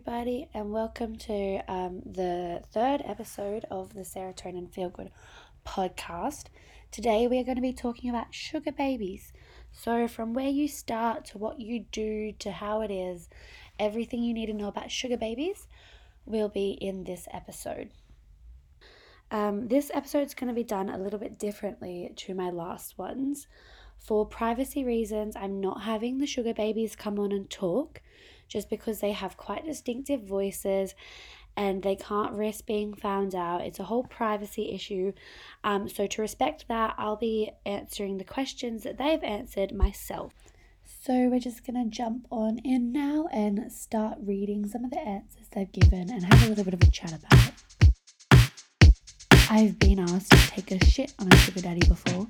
everybody, and welcome to um, the third episode of the Serotonin Feel Good podcast. Today, we are going to be talking about sugar babies. So, from where you start to what you do to how it is, everything you need to know about sugar babies will be in this episode. Um, this episode is going to be done a little bit differently to my last ones. For privacy reasons, I'm not having the sugar babies come on and talk just because they have quite distinctive voices and they can't risk being found out. It's a whole privacy issue. Um, so, to respect that, I'll be answering the questions that they've answered myself. So, we're just going to jump on in now and start reading some of the answers they've given and have a little bit of a chat about it. I've been asked to take a shit on a sugar daddy before.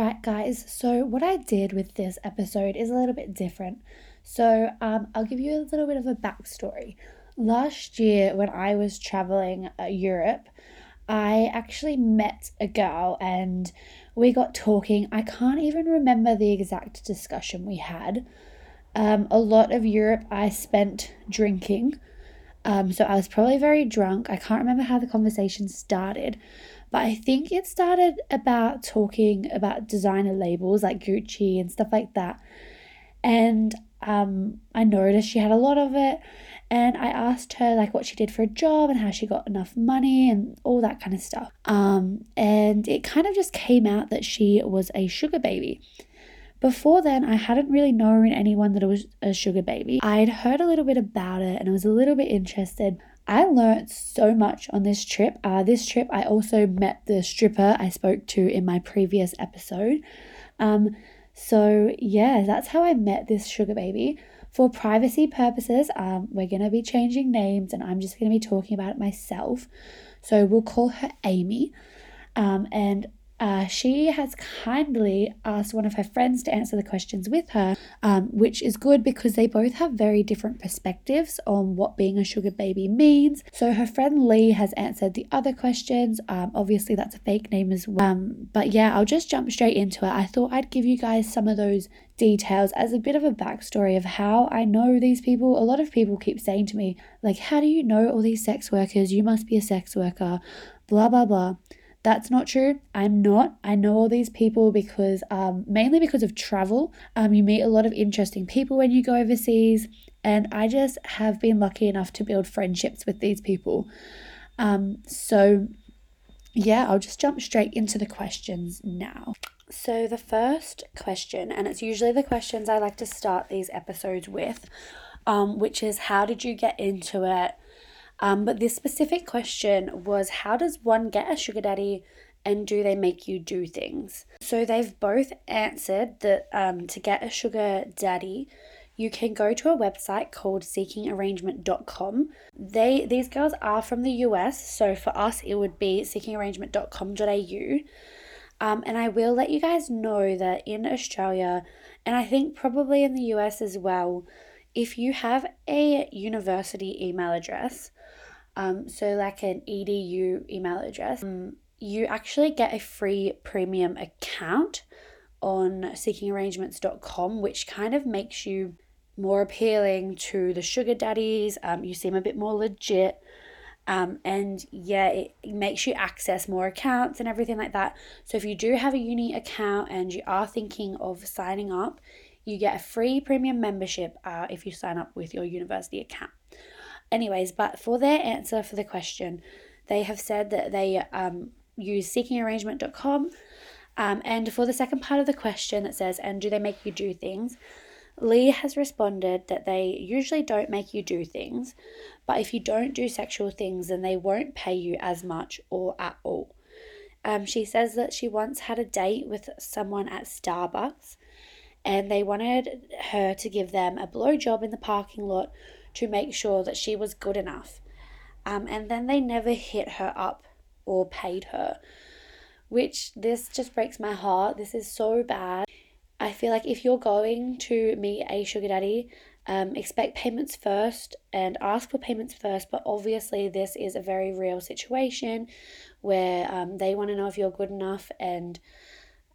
Right, guys, so what I did with this episode is a little bit different. So, um, I'll give you a little bit of a backstory. Last year, when I was traveling uh, Europe, I actually met a girl and we got talking. I can't even remember the exact discussion we had. Um, a lot of Europe I spent drinking. Um, so I was probably very drunk. I can't remember how the conversation started, but I think it started about talking about designer labels like Gucci and stuff like that. And um, I noticed she had a lot of it. And I asked her like what she did for a job and how she got enough money and all that kind of stuff. Um, and it kind of just came out that she was a sugar baby. Before then, I hadn't really known anyone that was a sugar baby. I'd heard a little bit about it and I was a little bit interested. I learned so much on this trip. Uh, this trip, I also met the stripper I spoke to in my previous episode. Um, so, yeah, that's how I met this sugar baby. For privacy purposes, um, we're going to be changing names and I'm just going to be talking about it myself. So, we'll call her Amy. Um, and uh, she has kindly asked one of her friends to answer the questions with her, um, which is good because they both have very different perspectives on what being a sugar baby means. So her friend Lee has answered the other questions. Um, obviously, that's a fake name as well. Um, but yeah, I'll just jump straight into it. I thought I'd give you guys some of those details as a bit of a backstory of how I know these people. A lot of people keep saying to me, like, how do you know all these sex workers? You must be a sex worker, blah, blah, blah. That's not true. I'm not. I know all these people because um, mainly because of travel. Um, you meet a lot of interesting people when you go overseas, and I just have been lucky enough to build friendships with these people. Um, so, yeah, I'll just jump straight into the questions now. So, the first question, and it's usually the questions I like to start these episodes with, um, which is how did you get into it? Um, but this specific question was how does one get a sugar daddy and do they make you do things? So they've both answered that um, to get a sugar daddy, you can go to a website called seekingarrangement.com. They these girls are from the US, so for us it would be seekingarrangement.com.au. Um, and I will let you guys know that in Australia, and I think probably in the US as well, if you have a university email address, um, so like an edu email address, um, you actually get a free premium account on seekingarrangements.com, which kind of makes you more appealing to the sugar daddies. Um, you seem a bit more legit. Um, and yeah, it, makes you access more accounts and everything like that. So if you do have a uni account and you are thinking of signing up, you get a free premium membership uh, if you sign up with your university account. Anyways, but for their answer for the question, they have said that they um, use seekingarrangement.com. Um, and for the second part of the question that says, and do they make you do things? Lee has responded that they usually don't make you do things, but if you don't do sexual things, then they won't pay you as much or at all. Um, she says that she once had a date with someone at Starbucks and they wanted her to give them a blowjob in the parking lot to make sure that she was good enough. Um, and then they never hit her up or paid her, which this just breaks my heart. This is so bad. I feel like if you're going to meet a sugar daddy, um, expect payments first and ask for payments first. But obviously, this is a very real situation where um, they want to know if you're good enough and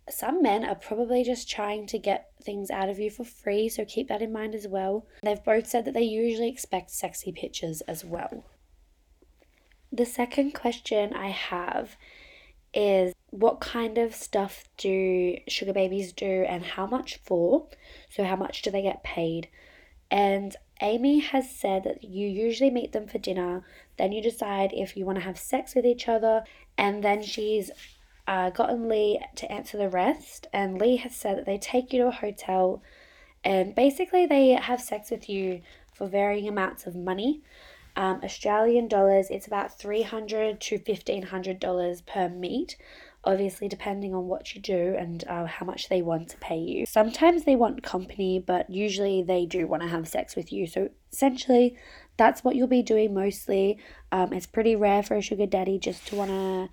some men are probably just trying to get things out of you for free, so keep that in mind as well. They've both said that they usually expect sexy pictures as well. The second question I have is what kind of stuff do sugar babies do and how much for? So, how much do they get paid? And Amy has said that you usually meet them for dinner, then you decide if you want to have sex with each other, and then she's uh, gotten Lee to answer the rest. And Lee has said that they take you to a hotel and basically they have sex with you for varying amounts of money. Um, Australian dollars, it's about 300 to $1,500 per meet obviously depending on what you do and uh, how much they want to pay you. Sometimes they want company, but usually they do want to have sex with you. So essentially, that's what you'll be doing mostly. Um, it's pretty rare for a sugar daddy just to want to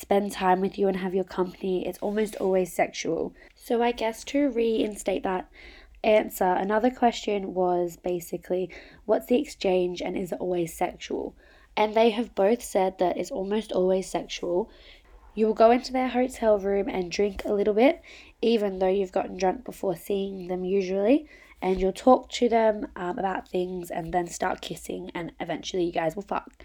spend time with you and have your company. It's almost always sexual. So I guess to reinstate that answer, another question was basically, what's the exchange and is it always sexual? And they have both said that it's almost always sexual. You will go into their hotel room and drink a little bit, even though you've gotten drunk before seeing them usually. And you'll talk to them um, about things and then start kissing, and eventually you guys will fuck.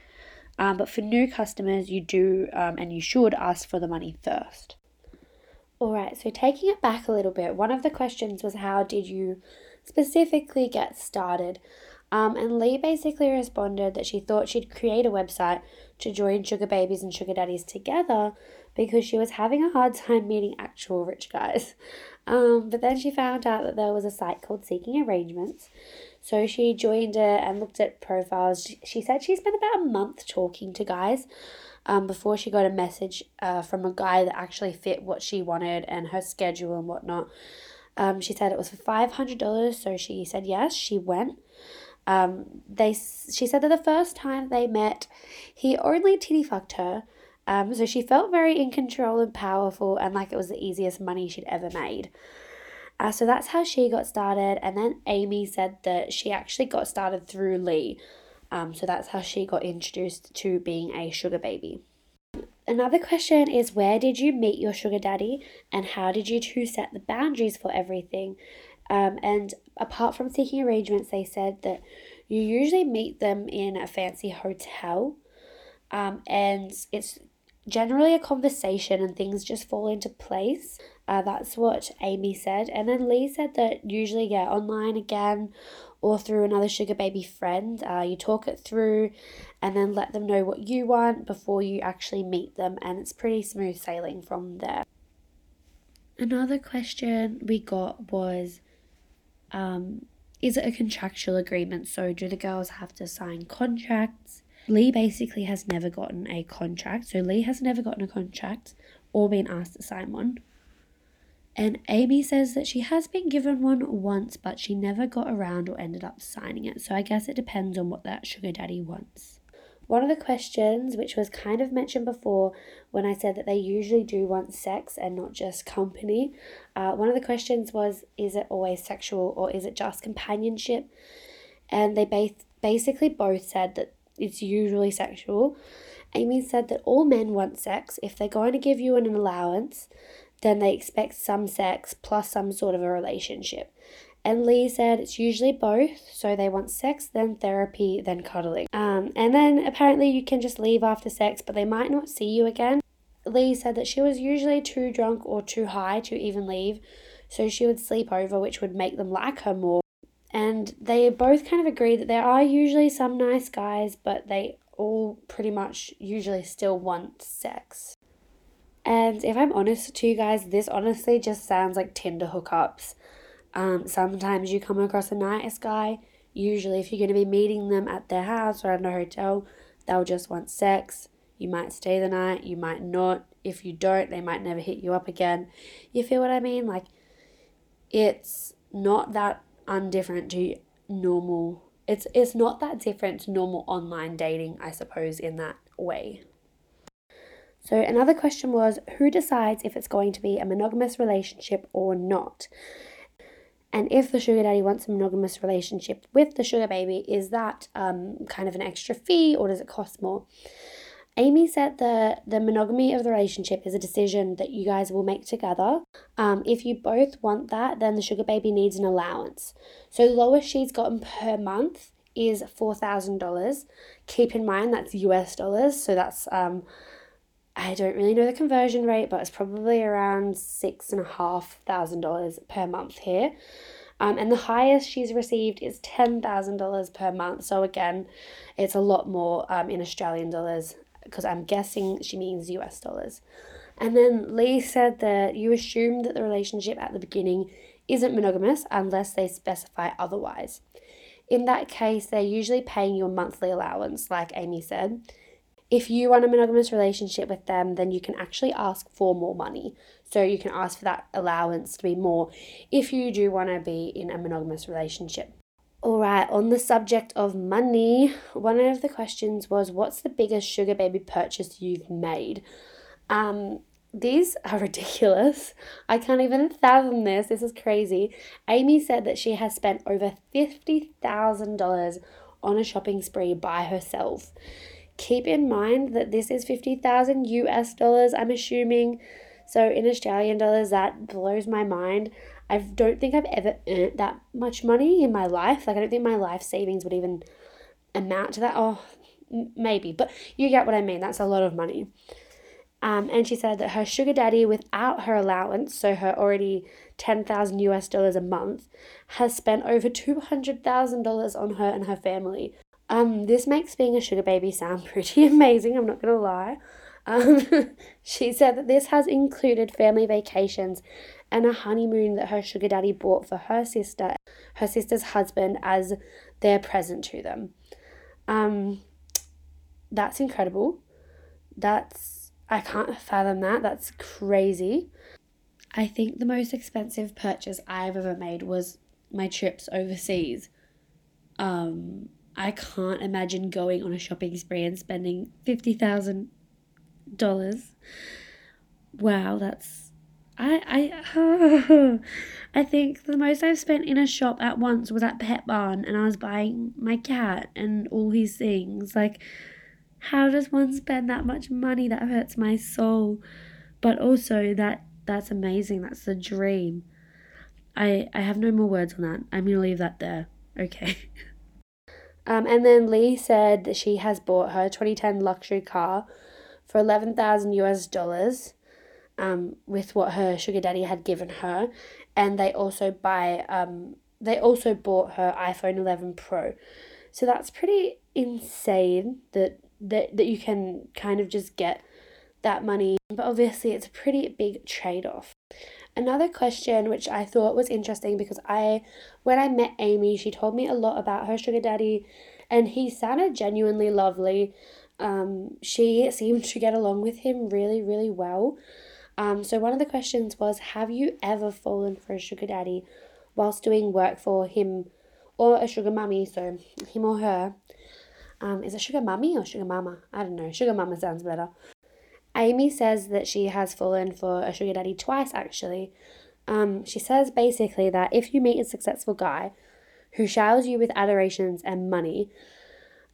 Um, but for new customers, you do um, and you should ask for the money first. Alright, so taking it back a little bit, one of the questions was how did you specifically get started? Um, and Lee basically responded that she thought she'd create a website to join sugar babies and sugar daddies together because she was having a hard time meeting actual rich guys. Um, but then she found out that there was a site called Seeking Arrangements. So she joined it and looked at profiles. She said she spent about a month talking to guys um, before she got a message uh, from a guy that actually fit what she wanted and her schedule and whatnot. Um, she said it was for $500, so she said yes, she went. Um, they she said that the first time they met, he only titty fucked her. Um, so she felt very in control and powerful, and like it was the easiest money she'd ever made. Uh, so that's how she got started, and then Amy said that she actually got started through Lee. Um, so that's how she got introduced to being a sugar baby. Another question is where did you meet your sugar daddy and how did you two set the boundaries for everything? Um, and apart from seeking arrangements, they said that you usually meet them in a fancy hotel. Um, and it's generally a conversation and things just fall into place. Uh, that's what Amy said. And then Lee said that usually, yeah, online again or through another sugar baby friend, uh, you talk it through and then let them know what you want before you actually meet them. And it's pretty smooth sailing from there. Another question we got was um, is it a contractual agreement? So, do the girls have to sign contracts? Lee basically has never gotten a contract. So, Lee has never gotten a contract or been asked to sign one. And Amy says that she has been given one once, but she never got around or ended up signing it. So, I guess it depends on what that sugar daddy wants. One of the questions, which was kind of mentioned before when I said that they usually do want sex and not just company, uh, one of the questions was Is it always sexual or is it just companionship? And they ba- basically both said that it's usually sexual. Amy said that all men want sex. If they're going to give you an allowance, then they expect some sex plus some sort of a relationship. And Lee said it's usually both, so they want sex, then therapy, then cuddling. Um, and then apparently you can just leave after sex, but they might not see you again. Lee said that she was usually too drunk or too high to even leave, so she would sleep over, which would make them like her more. And they both kind of agree that there are usually some nice guys, but they all pretty much usually still want sex. And if I'm honest to you guys, this honestly just sounds like Tinder hookups. Um, sometimes you come across a nice guy. Usually, if you're going to be meeting them at their house or at a hotel, they'll just want sex. You might stay the night, you might not. If you don't, they might never hit you up again. You feel what I mean? Like, it's not that undifferent to normal. It's it's not that different to normal online dating, I suppose, in that way. So another question was who decides if it's going to be a monogamous relationship or not? And if the sugar daddy wants a monogamous relationship with the sugar baby, is that um, kind of an extra fee or does it cost more? Amy said that the monogamy of the relationship is a decision that you guys will make together. Um, if you both want that, then the sugar baby needs an allowance. So the lowest she's gotten per month is $4,000. Keep in mind that's US dollars, so that's, um, I don't really know the conversion rate, but it's probably around $6,500 per month here. Um, and the highest she's received is $10,000 per month. So, again, it's a lot more um, in Australian dollars because I'm guessing she means US dollars. And then Lee said that you assume that the relationship at the beginning isn't monogamous unless they specify otherwise. In that case, they're usually paying you a monthly allowance, like Amy said. If you want a monogamous relationship with them, then you can actually ask for more money. So you can ask for that allowance to be more if you do want to be in a monogamous relationship. All right, on the subject of money, one of the questions was what's the biggest sugar baby purchase you've made? Um, these are ridiculous. I can't even fathom this. This is crazy. Amy said that she has spent over $50,000 on a shopping spree by herself. Keep in mind that this is 50,000 US dollars, I'm assuming. So in Australian dollars, that blows my mind. I don't think I've ever earned that much money in my life. Like, I don't think my life savings would even amount to that. Oh, maybe, but you get what I mean. That's a lot of money. Um, and she said that her sugar daddy, without her allowance, so her already 10,000 US dollars a month, has spent over $200,000 on her and her family. Um, this makes being a sugar baby sound pretty amazing, I'm not gonna lie. Um, she said that this has included family vacations and a honeymoon that her sugar daddy bought for her sister, her sister's husband, as their present to them. Um, that's incredible. That's, I can't fathom that. That's crazy. I think the most expensive purchase I've ever made was my trips overseas. Um, I can't imagine going on a shopping spree and spending fifty thousand dollars. Wow, that's I I I think the most I've spent in a shop at once was at Petbarn and I was buying my cat and all his things. Like how does one spend that much money? That hurts my soul. But also that that's amazing. That's the dream. I I have no more words on that. I'm gonna leave that there. Okay. Um, and then Lee said that she has bought her 2010 luxury car for 11,000 US dollars um, with what her sugar daddy had given her. And they also buy, um, they also bought her iPhone 11 Pro. So that's pretty insane that, that, that you can kind of just get that money. But obviously, it's a pretty big trade off. Another question which I thought was interesting because I, when I met Amy, she told me a lot about her sugar daddy, and he sounded genuinely lovely. Um, she seemed to get along with him really, really well. Um, so one of the questions was, have you ever fallen for a sugar daddy whilst doing work for him or a sugar mummy? So him or her. Um, is it sugar mummy or sugar mama? I don't know. Sugar mama sounds better. Amy says that she has fallen for a sugar daddy twice actually. Um, she says basically that if you meet a successful guy who showers you with adorations and money,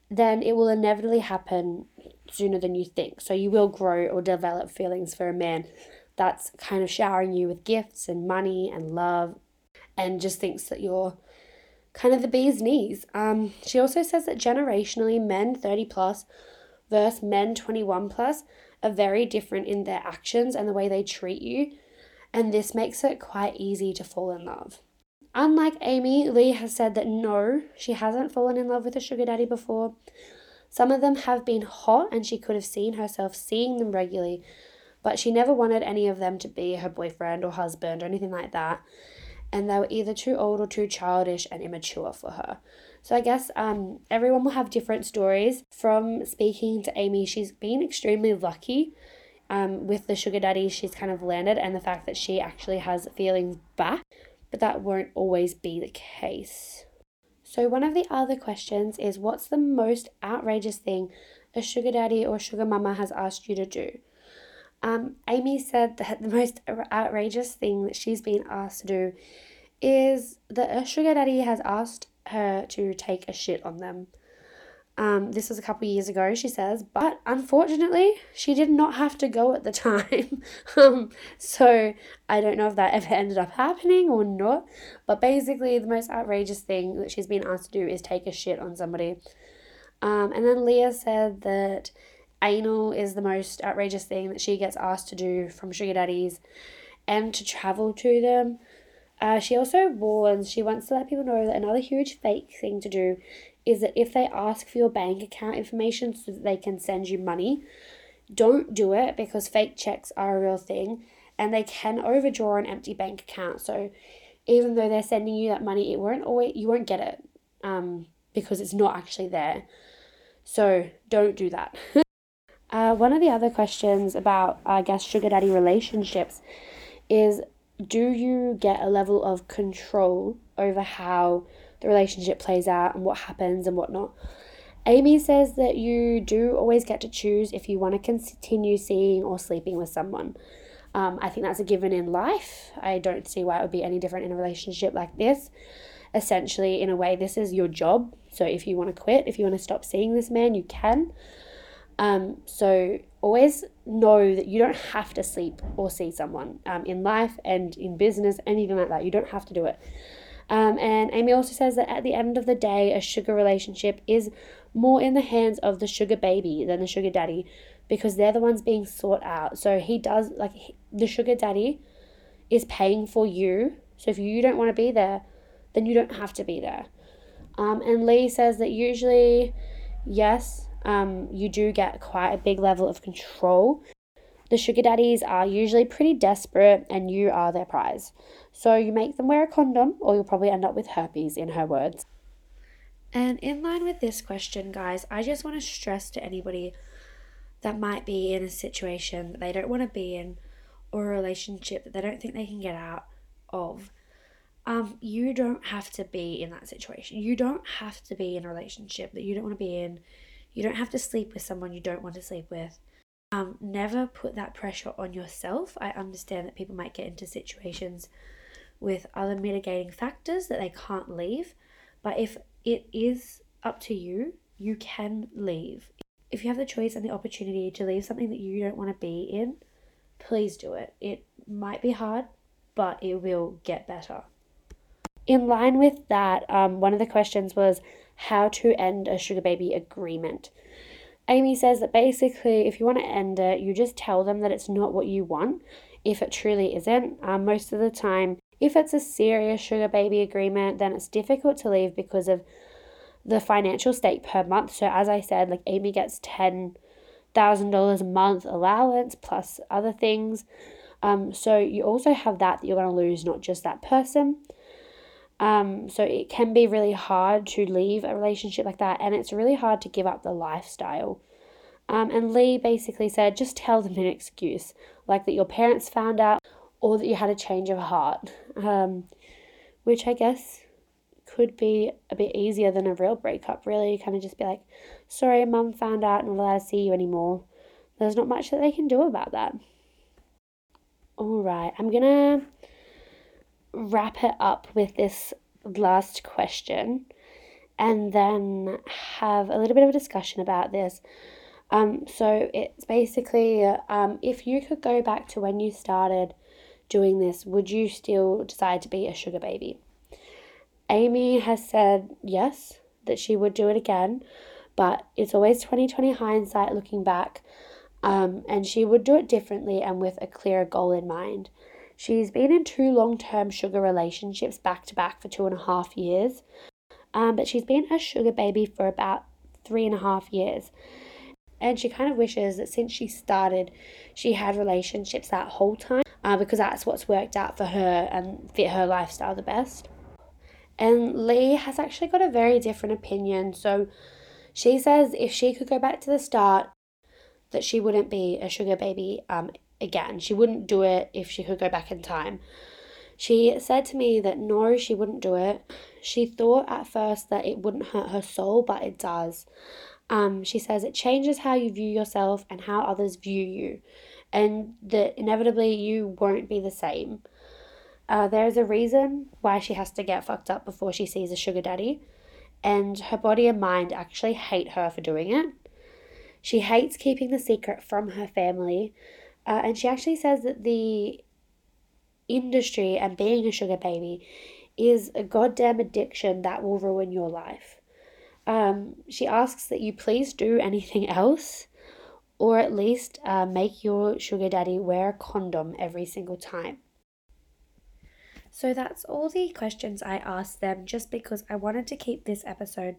then it will inevitably happen sooner than you think. So you will grow or develop feelings for a man that's kind of showering you with gifts and money and love and just thinks that you're kind of the bee's knees. Um, she also says that generationally, men 30 plus versus men 21 plus are very different in their actions and the way they treat you. And this makes it quite easy to fall in love. Unlike Amy, Lee has said that no, she hasn't fallen in love with a sugar daddy before. Some of them have been hot and she could have seen herself seeing them regularly, but she never wanted any of them to be her boyfriend or husband or anything like that. And they were either too old or too childish and immature for her. So I guess um, everyone will have different stories. From speaking to Amy, she's been extremely lucky um, with the sugar daddy she's kind of landed and the fact that she actually has feelings back but that won't always be the case. So, one of the other questions is what's the most outrageous thing a sugar daddy or sugar mama has asked you to do? Um, Amy said that the most outrageous thing that she's been asked to do is that a sugar daddy has asked her to take a shit on them. Um, this was a couple years ago, she says, but unfortunately, she did not have to go at the time. um, so I don't know if that ever ended up happening or not. But basically, the most outrageous thing that she's been asked to do is take a shit on somebody. Um, and then Lee said that anal is the most outrageous thing that she gets asked to do from sugar daddies and to travel to them. Uh, she also warns, she wants to let people know that another huge fake thing to do is that if they ask for your bank account information so that they can send you money, don't do it because fake checks are a real thing and they can overdraw an empty bank account. So even though they're sending you that money, it won't always you won't get it um, because it's not actually there. So don't do that. uh, one of the other questions about I guess sugar daddy relationships is do you get a level of control over how the relationship plays out and what happens and whatnot. Amy says that you do always get to choose if you want to continue seeing or sleeping with someone. Um, I think that's a given in life. I don't see why it would be any different in a relationship like this. Essentially, in a way, this is your job. So if you want to quit, if you want to stop seeing this man, you can. Um, so always know that you don't have to sleep or see someone um, in life and in business, anything like that. You don't have to do it. Um, and Amy also says that at the end of the day, a sugar relationship is more in the hands of the sugar baby than the sugar daddy because they're the ones being sought out. So he does, like, he, the sugar daddy is paying for you. So if you don't want to be there, then you don't have to be there. Um, and Lee says that usually, yes, um, you do get quite a big level of control the sugar daddies are usually pretty desperate and you are their prize. So you make them wear a condom or you'll probably end up with herpes, in her words. And in line with this question, guys, I just want to stress to anybody that might be in a situation that they don't want to be in or a relationship that they don't think they can get out of. Um, you don't have to be in that situation. You don't have to be in a relationship that you don't want to be in. You don't have to sleep with someone you don't want to sleep with. Um, never put that pressure on yourself. I understand that people might get into situations with other mitigating factors that they can't leave, but if it is up to you, you can leave. If you have the choice and the opportunity to leave something that you don't want to be in, please do it. It might be hard, but it will get better. In line with that, um, one of the questions was how to end a sugar baby agreement. Amy says that basically, if you want to end it, you just tell them that it's not what you want if it truly isn't. Um, most of the time, if it's a serious sugar baby agreement, then it's difficult to leave because of the financial stake per month. So, as I said, like Amy gets $10,000 a month allowance plus other things. Um, so, you also have that that you're going to lose, not just that person. Um, so it can be really hard to leave a relationship like that, and it's really hard to give up the lifestyle. Um, and Lee basically said, just tell them an excuse, like that your parents found out or that you had a change of heart, um, which I guess could be a bit easier than a real breakup, really. Kind of just be like, sorry, mum found out and I'm allowed to see you anymore. There's not much that they can do about that. All right, I'm gonna wrap it up with this last question and then have a little bit of a discussion about this. Um, so it's basically um, if you could go back to when you started doing this, would you still decide to be a sugar baby? Amy has said yes, that she would do it again, but it's always 2020 hindsight looking back, um, and she would do it differently and with a clearer goal in mind. She's been in two long term sugar relationships back to back for two and a half years, um, but she's been a sugar baby for about three and a half years. And she kind of wishes that since she started, she had relationships that whole time uh, because that's what's worked out for her and fit her lifestyle the best. And Lee has actually got a very different opinion. So she says if she could go back to the start, that she wouldn't be a sugar baby um, again. She wouldn't do it if she could go back in time. She said to me that no, she wouldn't do it. She thought at first that it wouldn't hurt her soul, but it does. Um, she says it changes how you view yourself and how others view you, and that inevitably you won't be the same. Uh, there is a reason why she has to get fucked up before she sees a sugar daddy, and her body and mind actually hate her for doing it. She hates keeping the secret from her family, uh, and she actually says that the industry and being a sugar baby is a goddamn addiction that will ruin your life. Um, she asks that you please do anything else, or at least uh, make your sugar daddy wear a condom every single time. So that's all the questions I asked them just because I wanted to keep this episode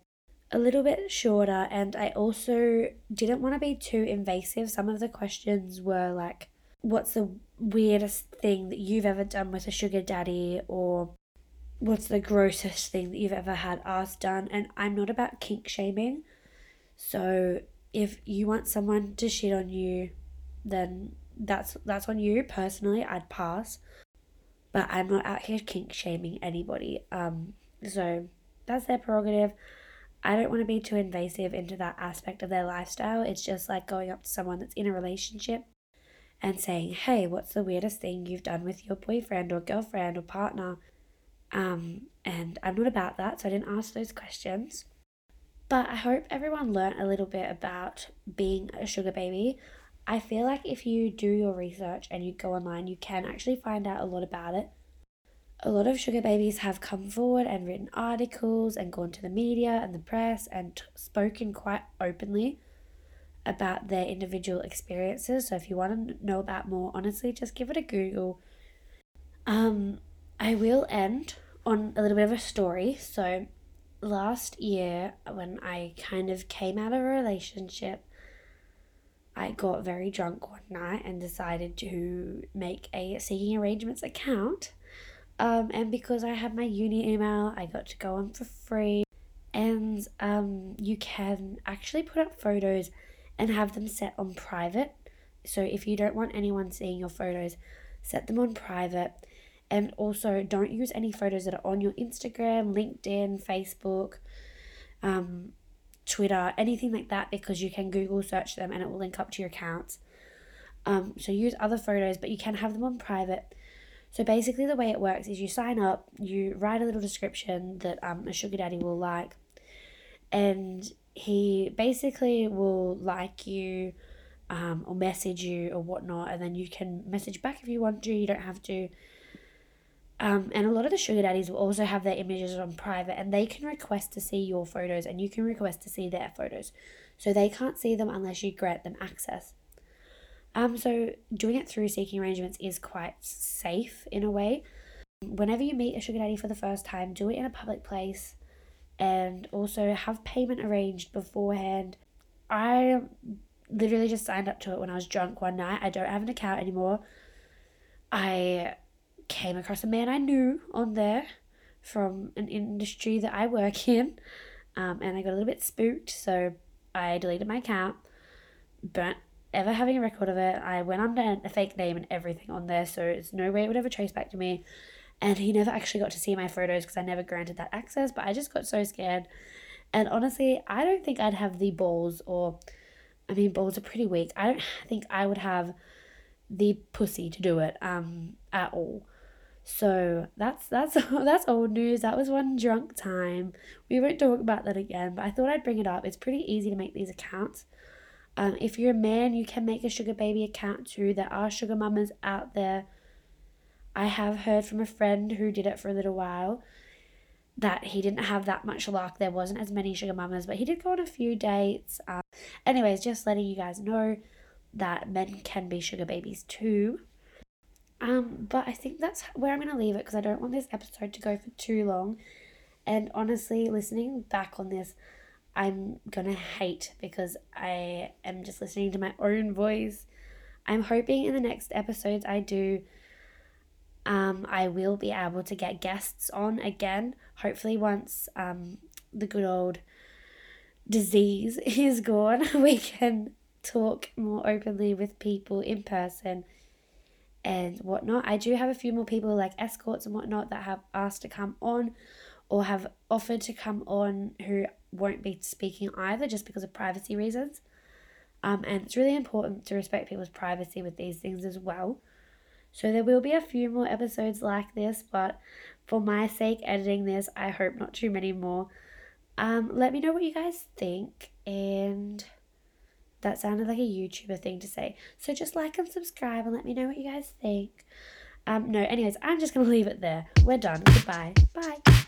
a little bit shorter and I also didn't want to be too invasive. Some of the questions were like, What's the weirdest thing that you've ever done with a sugar daddy? Or what's the grossest thing that you've ever had asked done? And I'm not about kink shaming. So if you want someone to shit on you, then that's that's on you. Personally, I'd pass but I'm not out here kink shaming anybody. Um, so that's their prerogative. I don't want to be too invasive into that aspect of their lifestyle. It's just like going up to someone that's in a relationship and saying, "Hey, what's the weirdest thing you've done with your boyfriend or girlfriend or partner?" Um, and I'm not about that, so I didn't ask those questions. But I hope everyone learned a little bit about being a sugar baby. I feel like if you do your research and you go online, you can actually find out a lot about it. A lot of sugar babies have come forward and written articles and gone to the media and the press and t- spoken quite openly about their individual experiences. So if you want to know about more, honestly, just give it a Google. Um, I will end on a little bit of a story. So last year, when I kind of came out of a relationship, I got very drunk one night and decided to make a seeking arrangements account. Um, and because I had my uni email, I got to go on for free. And um, you can actually put up photos and have them set on private. So if you don't want anyone seeing your photos, set them on private. And also, don't use any photos that are on your Instagram, LinkedIn, Facebook. Um, Twitter, anything like that, because you can Google search them and it will link up to your accounts. Um, so use other photos, but you can have them on private. So basically, the way it works is you sign up, you write a little description that um, a sugar daddy will like, and he basically will like you um, or message you or whatnot, and then you can message back if you want to. You don't have to. Um, and a lot of the sugar daddies will also have their images on private and they can request to see your photos and you can request to see their photos. So they can't see them unless you grant them access. Um, so doing it through seeking arrangements is quite safe in a way. Whenever you meet a sugar daddy for the first time, do it in a public place and also have payment arranged beforehand. I literally just signed up to it when I was drunk one night. I don't have an account anymore. I came across a man I knew on there from an industry that I work in, um, and I got a little bit spooked, so I deleted my account. But ever having a record of it, I went under a fake name and everything on there, so it's no way it would ever trace back to me. And he never actually got to see my photos because I never granted that access, but I just got so scared. And honestly, I don't think I'd have the balls, or I mean, balls are pretty weak. I don't think I would have the pussy to do it um, at all. So that's that's that's old news. That was one drunk time. We won't talk about that again, but I thought I'd bring it up. It's pretty easy to make these accounts. Um, if you're a man, you can make a sugar baby account too. There are sugar mamas out there. I have heard from a friend who did it for a little while that he didn't have that much luck. There wasn't as many sugar mamas, but he did go on a few dates. Um, anyways, just letting you guys know that men can be sugar babies too. Um, but I think that's where I'm going to leave it because I don't want this episode to go for too long. And honestly, listening back on this, I'm to hate because I am just listening to my own voice. I'm hoping in the next episodes I do, um, I will be able to get guests on again. Hopefully, once um, the good old disease is gone, we can talk more openly with people in person and whatnot. I do have a few more people like escorts and whatnot that have asked to come on or have offered to come on who won't be speaking either just because of privacy reasons. Um, and it's really important to respect people's privacy with these things as well. So there will be a few more episodes like this, but for my sake, editing this, I hope not too many more. Um, let me know what you guys think. And that sounded like a YouTuber thing to say. So just like and subscribe and let me know what you guys think. Um, no, anyways, I'm just going to leave it there. We're done. Goodbye. Bye.